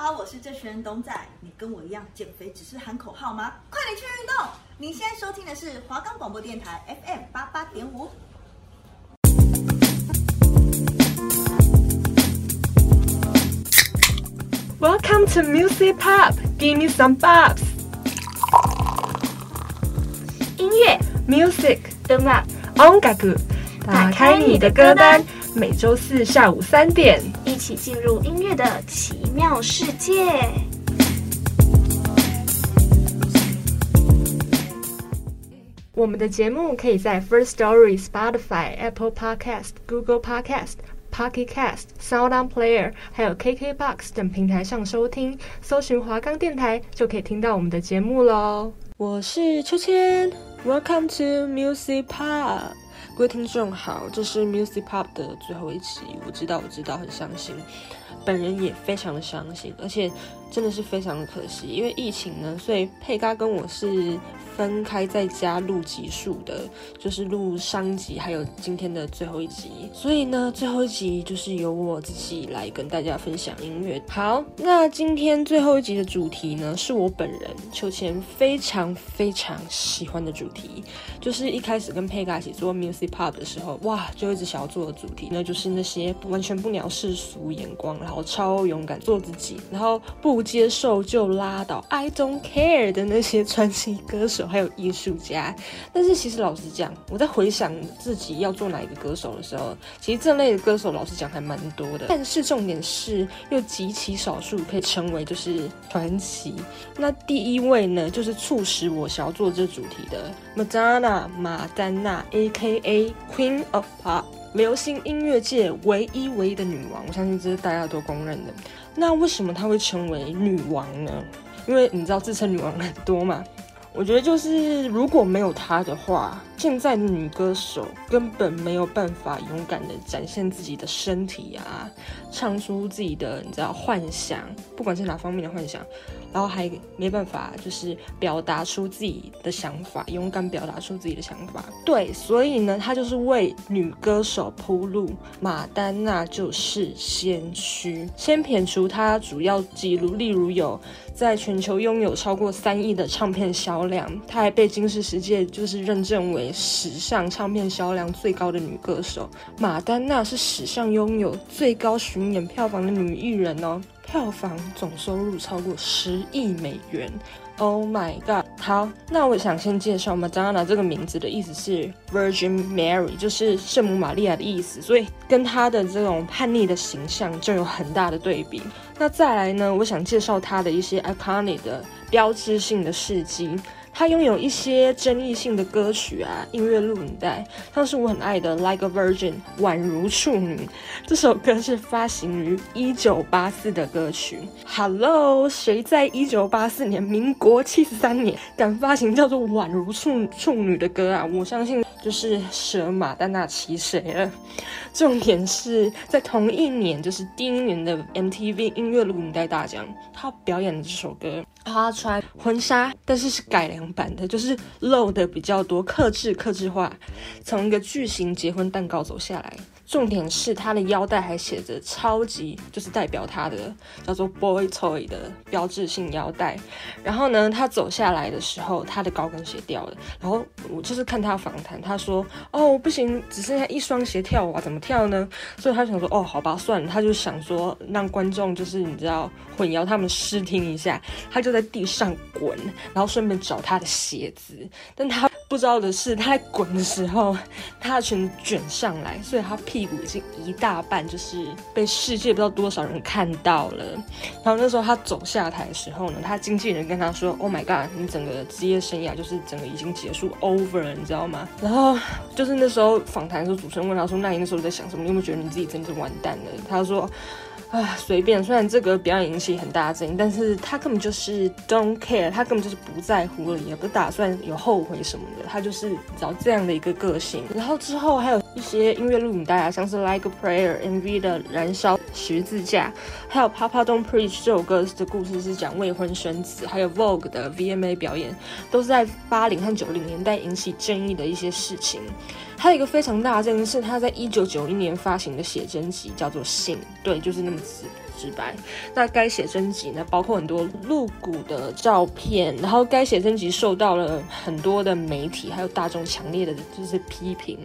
好，我是这群人董仔。你跟我一样减肥只是喊口号吗？快点去运动！你现在收听的是华冈广播电台 FM 八八点五。Welcome to Music Pop, give me some bops。音乐，Music，音乐，音楽，打开你的歌单。每周四下午三点，一起进入音乐的奇妙世界。我们的节目可以在 First Story、Spotify、Apple Podcast、Google Podcast、Pocket Cast、Sound On Player，还有 KKBox 等平台上收听。搜寻华冈电台就可以听到我们的节目喽。我是秋千，Welcome to Music Pop。各位听众好，这是 Music Pop 的最后一期。我知道，我知道，很伤心，本人也非常的伤心，而且真的是非常的可惜，因为疫情呢，所以佩嘎跟我是。分开在家录集数的，就是录上集，还有今天的最后一集。所以呢，最后一集就是由我自己来跟大家分享音乐。好，那今天最后一集的主题呢，是我本人秋千非常非常喜欢的主题，就是一开始跟佩嘎一起做 Music Pop 的时候，哇，就一直想要做的主题，那就是那些完全不鸟世俗眼光，然后超勇敢做自己，然后不接受就拉倒，I don't care 的那些传奇歌手。还有艺术家，但是其实老实讲，我在回想自己要做哪一个歌手的时候，其实这类的歌手老实讲还蛮多的。但是重点是，又极其少数可以成为就是传奇。那第一位呢，就是促使我想要做这主题的 Madonna 马丹娜 A K A Queen of Pop，流行音乐界唯一唯一的女王。我相信这是大家都公认的。那为什么她会成为女王呢？因为你知道自称女王很多嘛。我觉得就是如果没有她的话，现在女歌手根本没有办法勇敢的展现自己的身体啊，唱出自己的你知道幻想，不管是哪方面的幻想，然后还没办法就是表达出自己的想法，勇敢表达出自己的想法。对，所以呢，她就是为女歌手铺路，马丹娜就是先驱。先撇除她主要记录，例如有。在全球拥有超过三亿的唱片销量，她还被金氏世界就是认证为史上唱片销量最高的女歌手。马丹娜是史上拥有最高巡演票房的女艺人哦，票房总收入超过十亿美元。Oh my god！好，那我想先介绍 Madonna 这个名字的意思是 Virgin Mary，就是圣母玛利亚的意思，所以跟她的这种叛逆的形象就有很大的对比。那再来呢，我想介绍她的一些 iconic 的标志性的事迹。他拥有一些争议性的歌曲啊，音乐录影带，像是我很爱的《Like a Virgin》宛如处女，这首歌是发行于一九八四的歌曲。Hello，谁在一九八四年，民国七十三年敢发行叫做《宛如处处女》的歌啊？我相信就是舍马丹娜其谁了。重点是在同一年，就是第一年的 MTV 音乐录影带大奖，他表演的这首歌。他穿婚纱，但是是改良版的，就是露的比较多，克制克制化，从一个巨型结婚蛋糕走下来。重点是他的腰带还写着超级，就是代表他的叫做 Boy Toy 的标志性腰带。然后呢，他走下来的时候，他的高跟鞋掉了。然后我就是看他访谈，他说：“哦，不行，只剩下一双鞋跳舞啊，怎么跳呢？”所以他想说：“哦，好吧，算了。”他就想说让观众就是你知道混淆他们视听一下，他就在地上滚，然后顺便找他的鞋子。但他不知道的是，他在滚的时候，他的裙子卷上来，所以他屁屁股已经一大半就是被世界不知道多少人看到了。然后那时候他走下台的时候呢，他经纪人跟他说：“Oh my god，你整个职业生涯就是整个已经结束 over 了，你知道吗？”然后就是那时候访谈的时候，主持人问他说：“那你那时候在想什么？你有没有觉得你自己真的完蛋了？”他说。啊，随便。虽然这个表演引起很大的争议，但是他根本就是 don't care，他根本就是不在乎了，也不打算有后悔什么的。他就是找这样的一个个性。然后之后还有一些音乐录影带啊，像是 Like a Prayer MV 的燃烧十字架，还有 Papa Don't Preach 这首歌的故事是讲未婚生子，还有 Vogue 的 VMA 表演，都是在八零和九零年代引起争议的一些事情。还有一个非常大的争议是，他在一九九一年发行的写真集叫做《信》，对，就是那么直直白。那该写真集呢，包括很多露骨的照片，然后该写真集受到了很多的媒体还有大众强烈的就是批评，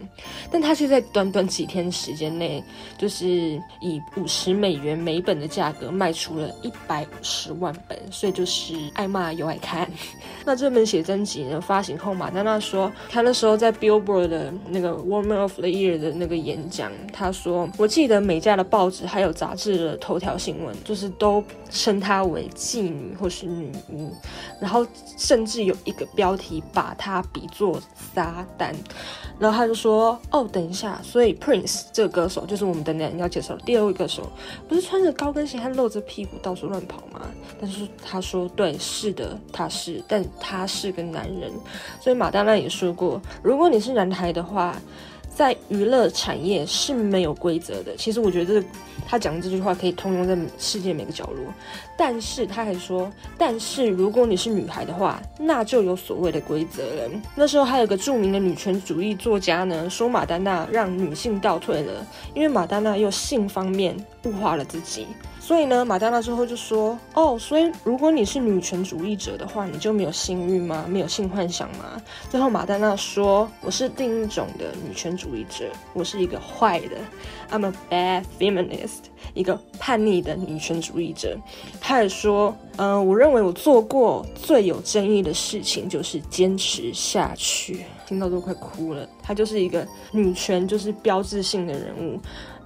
但他却在短短几天时间内，就是以五十美元每本的价格卖出了一百五十万本，所以就是爱骂又爱看。那这本写真集呢，发行后，马丹娜说，她那时候在 Billboard 的那个 Woman of the Year 的那个演讲，她说：“我记得每家的报纸还有杂志的头条新闻，就是都称她为妓女或是女巫，然后甚至有一个标题把她比作撒旦。”然后他就说：“哦，等一下，所以 Prince 这个歌手就是我们等等要介绍的第二位歌手，不是穿着高跟鞋还露着屁股到处乱跑吗？”但是他说：“对，是的，他是，但他是个男人。”所以马丹娜也说过：“如果你是男孩的话。”在娱乐产业是没有规则的。其实我觉得他讲的这句话可以通用在世界每个角落。但是他还说，但是如果你是女孩的话，那就有所谓的规则了。那时候还有个著名的女权主义作家呢，说马丹娜让女性倒退了，因为马丹娜又性方面物化了自己。所以呢，马丹娜之后就说：“哦，所以如果你是女权主义者的话，你就没有性欲吗？没有性幻想吗？”最后，马丹娜说：“我是另一种的女权主义者，我是一个坏的，I'm a bad feminist，一个叛逆的女权主义者。”她也说：“嗯、我认为我做过最有争议的事情就是坚持下去。”听到都快哭了。她就是一个女权，就是标志性的人物。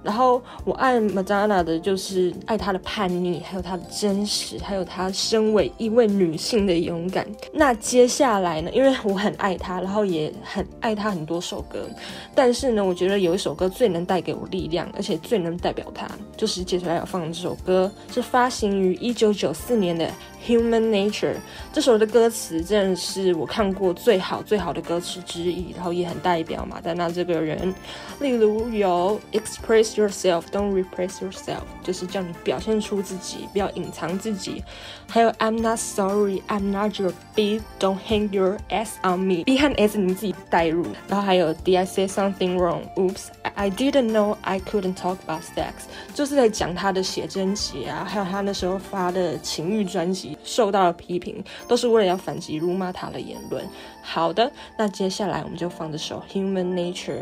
然后我爱玛丹娜的，就是爱她的叛逆，还有她的真实，还有她身为一位女性的勇敢。那接下来呢？因为我很爱她，然后也很爱她很多首歌，但是呢，我觉得有一首歌最能带给我力量，而且最能代表她，就是接下来要放的这首歌，是发行于一九九四年的。Human Nature 这首的歌词真的是我看过最好最好的歌词之一，然后也很代表马丹娜这个人。例如有 Express yourself, don't repress yourself，就是叫你表现出自己，不要隐藏自己。还有 I'm not sorry, I'm not your bitch, don't hang your ass on me。B 和 S 你自己代入。然后还有 Did I say something wrong? Oops, I didn't know I couldn't talk about sex。就是在讲他的写真集啊，还有他那时候发的情欲专辑。受到了批评，都是为了要反击辱骂他的言论。好的，那接下来我们就放这首《Human Nature》。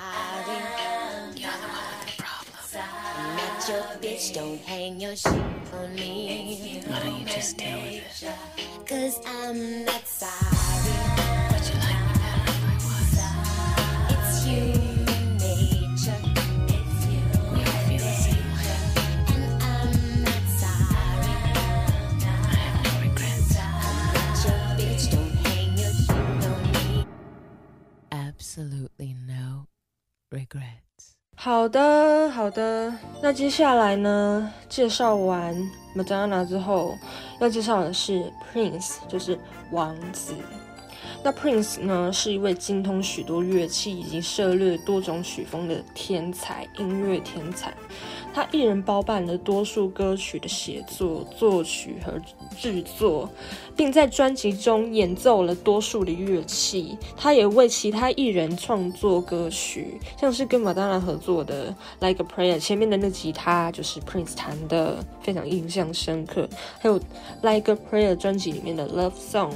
Sorry. You're the one with the problem. Not your bitch, don't hang your shit on me. Why don't you just deal with it? Cause I'm not sorry. 好的，好的。那接下来呢？介绍完 Madonna 之后，要介绍的是 Prince，就是王子。那 Prince 呢，是一位精通许多乐器以及涉猎多种曲风的天才，音乐天才。他一人包办了多数歌曲的写作、作曲和制作，并在专辑中演奏了多数的乐器。他也为其他艺人创作歌曲，像是跟马丹娜合作的《Like a Prayer》，前面的那吉他就是 Prince 弹的，非常印象深刻。还有《Like a Prayer》专辑里面的《Love Song》。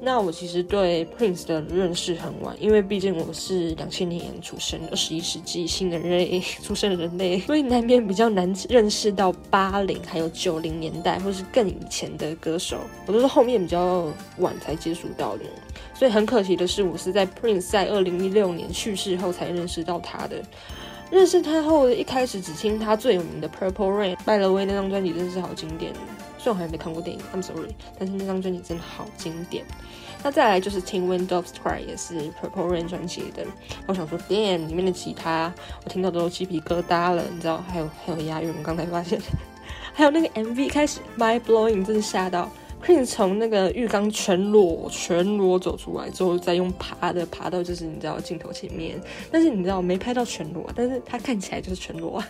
那我其实对 Prince 的认识很晚，因为毕竟我是两千年出生，二十一世纪新人类 出生的人类，所以难免比较难认识到八零还有九零年代或是更以前的歌手，我都是后面比较晚才接触到的。所以很可惜的是，我是在 Prince 在二零一六年去世后才认识到他的。认识他后，一开始只听他最有名的 Purple Rain，拜了威那张专辑真是好经典。虽然我还没看过电影，I'm sorry，但是那张专辑真的好经典。那再来就是听《Wind of Cry》，也是 Purple Rain 专辑的。我想说，Damn，里面的吉他我听到都鸡皮疙瘩了，你知道？还有还有押韵，我刚才发现，还有那个 MV 开始 My Blowing 真是吓到。Prince 从那个浴缸全裸全裸走出来之后，再用爬的爬到就是你知道镜头前面，但是你知道没拍到全裸，但是他看起来就是全裸啊，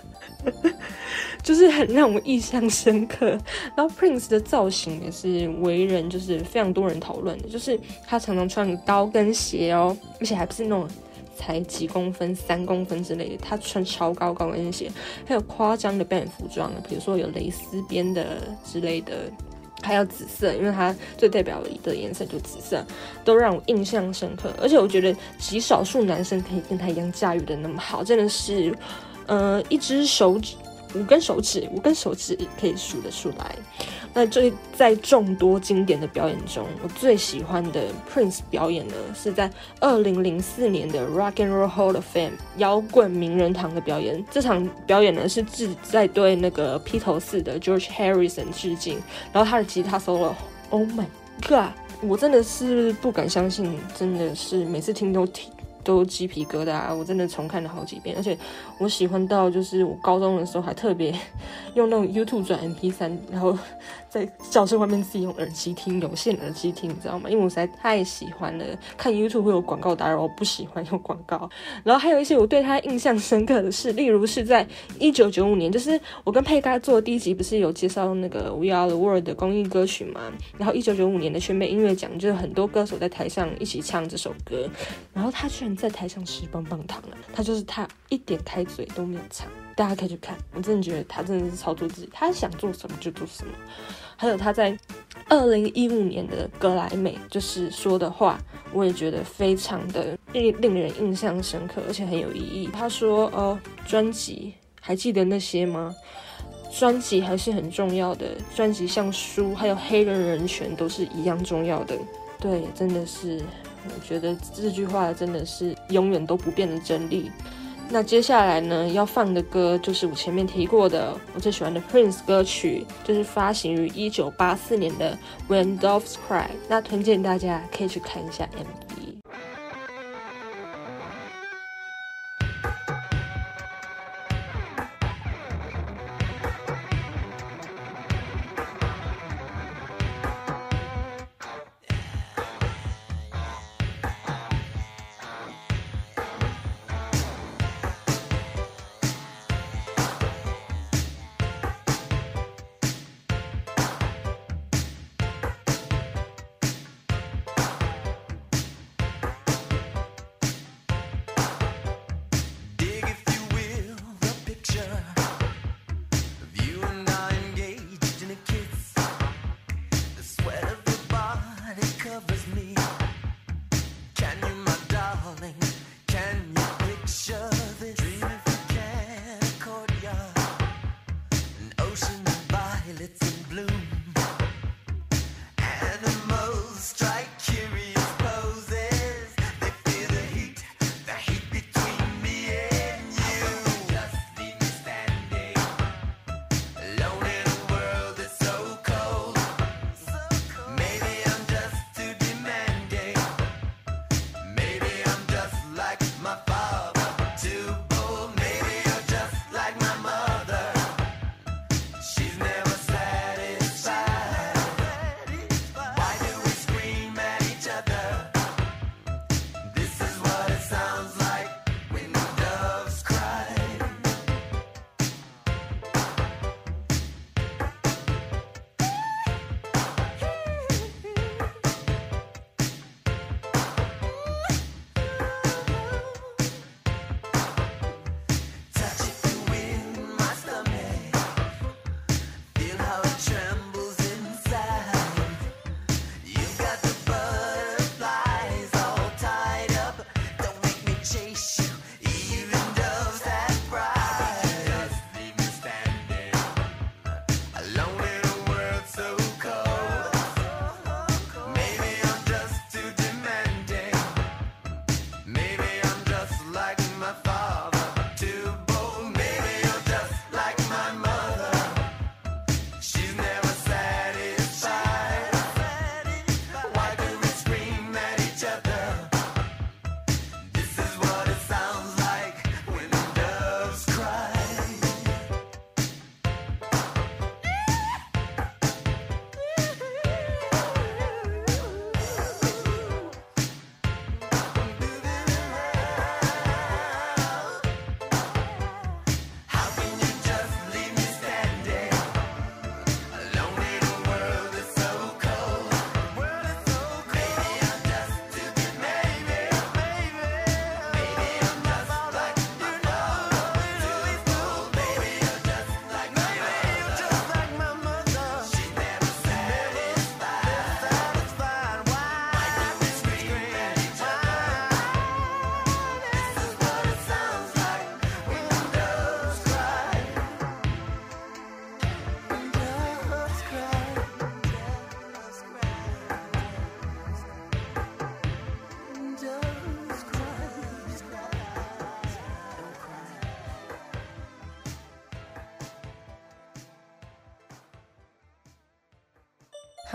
就是很让我印象深刻。然后 Prince 的造型也是为人就是非常多人讨论的，就是他常常穿高跟鞋哦，而且还不是那种才几公分三公分之类的，他穿超高高跟鞋，还有夸张的表演服装，比如说有蕾丝边的之类的。还有紫色，因为它最代表的颜色就紫色，都让我印象深刻。而且我觉得极少数男生可以跟他一样驾驭的那么好，真的是，呃，一只手指，五根手指，五根手指可以数得出来。那这在众多经典的表演中，我最喜欢的 Prince 表演呢，是在二零零四年的 Rock and Roll Hall of Fame 摇滚名人堂的表演。这场表演呢，是致在对那个披头四的 George Harrison 致敬。然后他的吉他 solo，Oh my God，我真的是不敢相信，真的是每次听都听。都鸡皮疙瘩，我真的重看了好几遍，而且我喜欢到就是我高中的时候还特别 用那种 YouTube 转 MP3，然后在教室外面自己用耳机听，有线耳机听，你知道吗？因为我实在太喜欢了，看 YouTube 会有广告打扰，我不喜欢有广告。然后还有一些我对他印象深刻的事，例如是在一九九五年，就是我跟佩嘎做第一集，不是有介绍那个 We Are the World 的公益歌曲吗？然后一九九五年的全美音乐奖，就是很多歌手在台上一起唱这首歌，然后他居然。在台上吃棒棒糖了，他就是他一点开嘴都没有唱，大家可以去看，我真的觉得他真的是操作自己，他想做什么就做什么。还有他在二零一五年的格莱美，就是说的话，我也觉得非常的令令人印象深刻，而且很有意义。他说：“哦，专辑还记得那些吗？专辑还是很重要的，专辑像书，还有黑人人权都是一样重要的。”对，真的是。我觉得这句话真的是永远都不变的真理。那接下来呢，要放的歌就是我前面提过的我最喜欢的 Prince 歌曲，就是发行于一九八四年的《When Doves Cry》。那推荐大家可以去看一下 MV。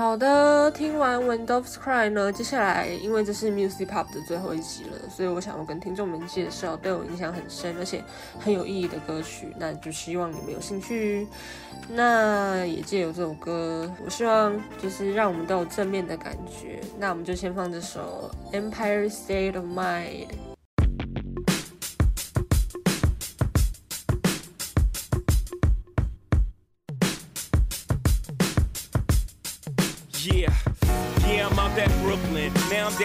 好的，听完《When Doves Cry》呢，接下来因为这是 Music Pop 的最后一集了，所以我想要跟听众们介绍对我影响很深而且很有意义的歌曲，那就希望你们有兴趣。那也借由这首歌，我希望就是让我们都有正面的感觉。那我们就先放这首《Empire State of Mind》。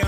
Down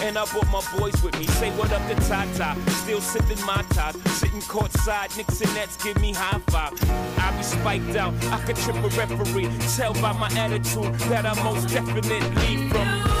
And I brought my boys with me. Say what up to Tata. Still sipping my top. Sitting courtside. Knicks and Nets give me high five. I be spiked out. I could trip a referee. Tell by my attitude that I most definitely from.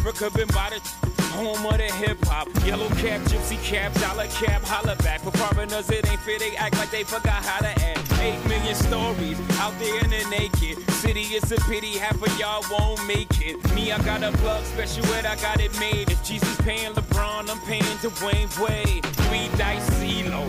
Africa been by the home of the hip hop. Yellow cap, gypsy cap, dollar cap, holla back. For foreigners, it ain't fair, they act like they forgot how to act. Eight million stories out there in the naked city. It's a pity half of y'all won't make it. Me, I got a plug special ed, I got it made. If Jesus paying LeBron, I'm paying Dwayne Wade. Three dice CeeLo,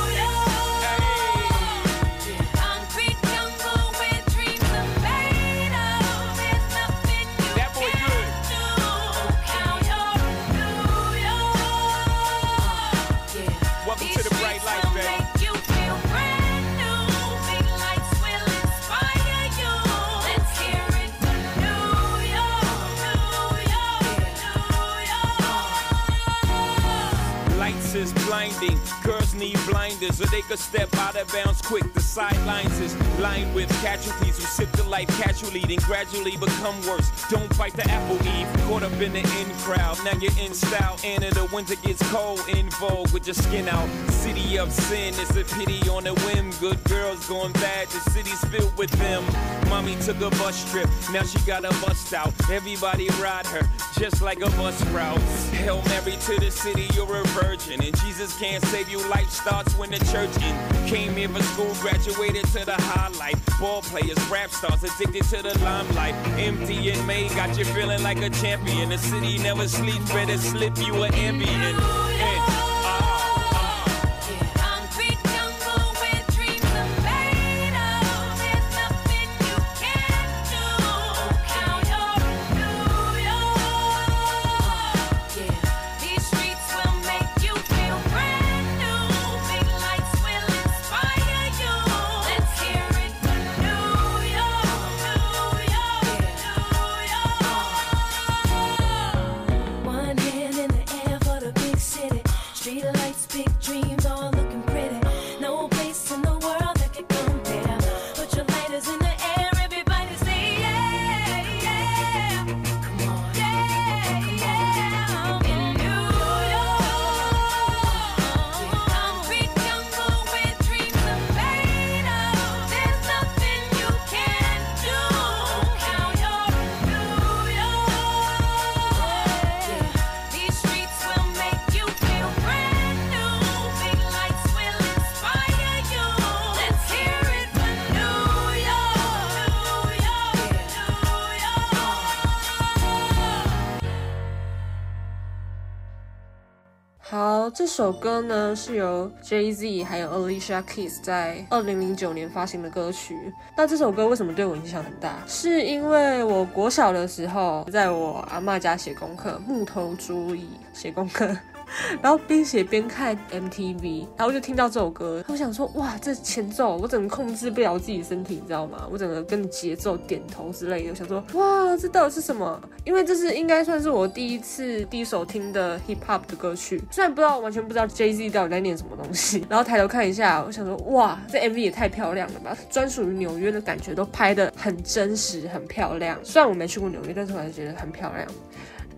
this blinding. Girls need blinders, or they could step out of bounds quick. The sidelines is lined with casualties who sip the life casually, then gradually become worse. Don't bite the apple eve. Caught up in the in crowd. Now you're in style, and in the winter gets cold. In vogue with your skin out. City of sin, it's a pity on a whim. Good girls going bad, the city's filled with them. Mommy took a bus trip, now she got a bust out. Everybody ride her, just like a bus route. Hail Mary to the city, you're a virgin. And Jesus can't save you, life starts when the church in. Came here for school, graduated to the highlight. Ball players, rap stars, addicted to the limelight. Empty and May got you feeling like a champion. The city never sleeps, better slip you an ambient. And, 这首歌呢是由 Jay Z 还有 Alicia Keys 在二零零九年发行的歌曲。那这首歌为什么对我影响很大？是因为我国小的时候，在我阿嬷家写功课，木头桌椅写功课。然后边写边看 MTV，然后就听到这首歌，我想说哇，这前奏我整个控制不了自己身体，你知道吗？我整个跟着节奏点头之类的，我想说哇，这到底是什么？因为这是应该算是我第一次第一首听的 hip hop 的歌曲，虽然不知道完全不知道 Jay Z 到底在念什么东西，然后抬头看一下，我想说哇，这 MV 也太漂亮了吧！专属于纽约的感觉都拍得很真实，很漂亮。虽然我没去过纽约，但是我还是觉得很漂亮。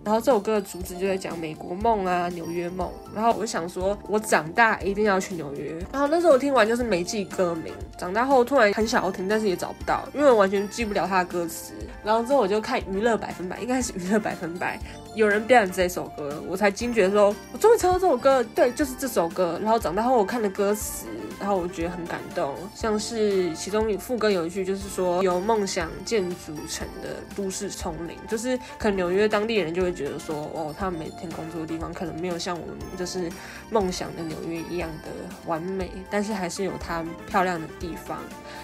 然后这首歌的主旨就在讲美国梦啊，纽约梦。然后我就想说，我长大一定要去纽约。然后那时候我听完就是没记歌名，长大后突然很想要听，但是也找不到，因为我完全记不了它的歌词。然后之后我就看娱乐百分百，应该是娱乐百分百有人表演这首歌，我才惊觉说，我终于查到这首歌，对，就是这首歌。然后长大后我看了歌词，然后我觉得很感动，像是其中副歌有一句就是说，由梦想建筑成的都市丛林，就是可能纽约当地人就会觉得说，哦，他每天工作的地方可能没有像我们就是梦想的纽约一样的完美，但是还是有它漂亮的地方。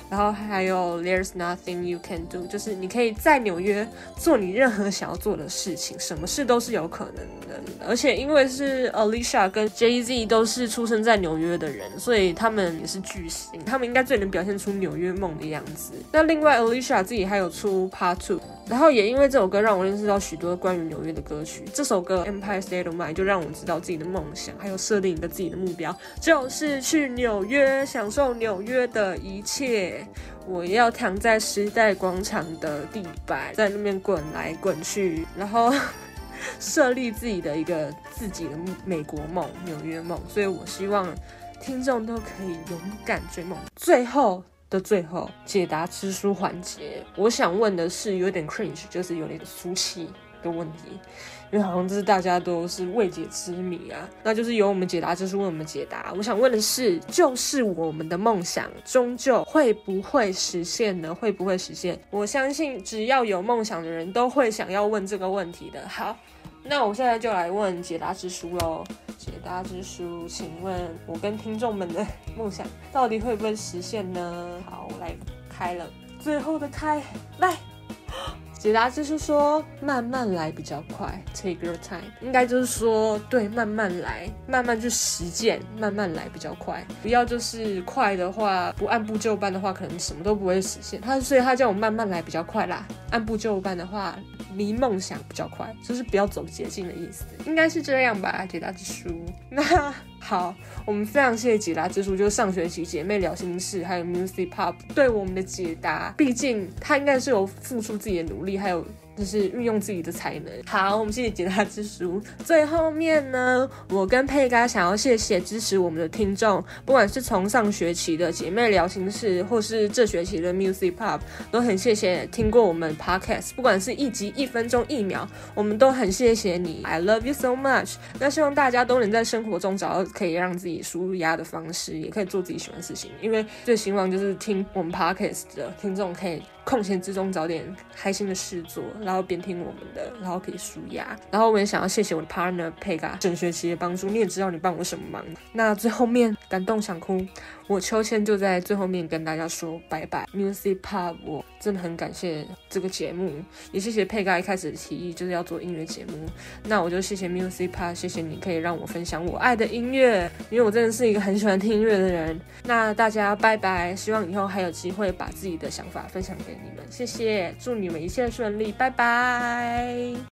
然后还有 There's nothing you can do，就是你可以在纽约做你任何想要做的事情，什么事都是有可能的。而且因为是 Alicia 跟 Jay Z 都是出生在纽约的人，所以他们也是巨星，他们应该最能表现出纽约梦的样子。那另外 Alicia 自己还有出 Part Two，然后也因为这首歌让我认识到许多关于纽约的歌曲。这首歌 Empire State of Mind 就让我知道自己的梦想，还有设定一个自己的目标，就是去纽约享受纽约的一切。我要躺在时代广场的地板，在那边滚来滚去，然后 设立自己的一个自己的美国梦、纽约梦。所以我希望听众都可以勇敢追梦。最后的最后，解答之书环节，我想问的是有点 cringe，就是有点俗气的问题。因为好像这是大家都是未解之谜啊，那就是由我们解答之书为我们解答。我想问的是，就是我们的梦想终究会不会实现呢？会不会实现？我相信只要有梦想的人都会想要问这个问题的。好，那我现在就来问解答之书喽。解答之书，请问我跟听众们的梦想到底会不会实现呢？好，我来开了，最后的开，来。解答就是说，慢慢来比较快，Take your time，应该就是说，对，慢慢来，慢慢去实践，慢慢来比较快，不要就是快的话，不按部就班的话，可能什么都不会实现。他所以他叫我慢慢来比较快啦，按部就班的话，离梦想比较快，就是不要走捷径的意思，应该是这样吧？解答之书，那。好，我们非常谢谢解答之书，就是上学期姐妹聊心事，还有 Music Pop 对我们的解答，毕竟他应该是有付出自己的努力，还有。就是运用自己的才能。好，我们谢谢解答之书。最后面呢，我跟佩嘎想要谢谢支持我们的听众，不管是从上学期的姐妹聊心事，或是这学期的 Music Pop，都很谢谢听过我们 Podcast，不管是一集、一分钟、一秒，我们都很谢谢你。I love you so much。那希望大家都能在生活中找到可以让自己舒压的方式，也可以做自己喜欢的事情。因为最希望就是听我们 Podcast 的听众可以。空闲之中找点开心的事做，然后边听我们的，然后可以舒压。然后我也想要谢谢我的 partner Pega 整学期的帮助，你也知道你帮我什么忙。那最后面感动想哭。我秋千就在最后面跟大家说拜拜。Music Pop，我真的很感谢这个节目，也谢谢佩嘎一开始的提议就是要做音乐节目。那我就谢谢 Music Pop，谢谢你可以让我分享我爱的音乐，因为我真的是一个很喜欢听音乐的人。那大家拜拜，希望以后还有机会把自己的想法分享给你们。谢谢，祝你们一切顺利，拜拜。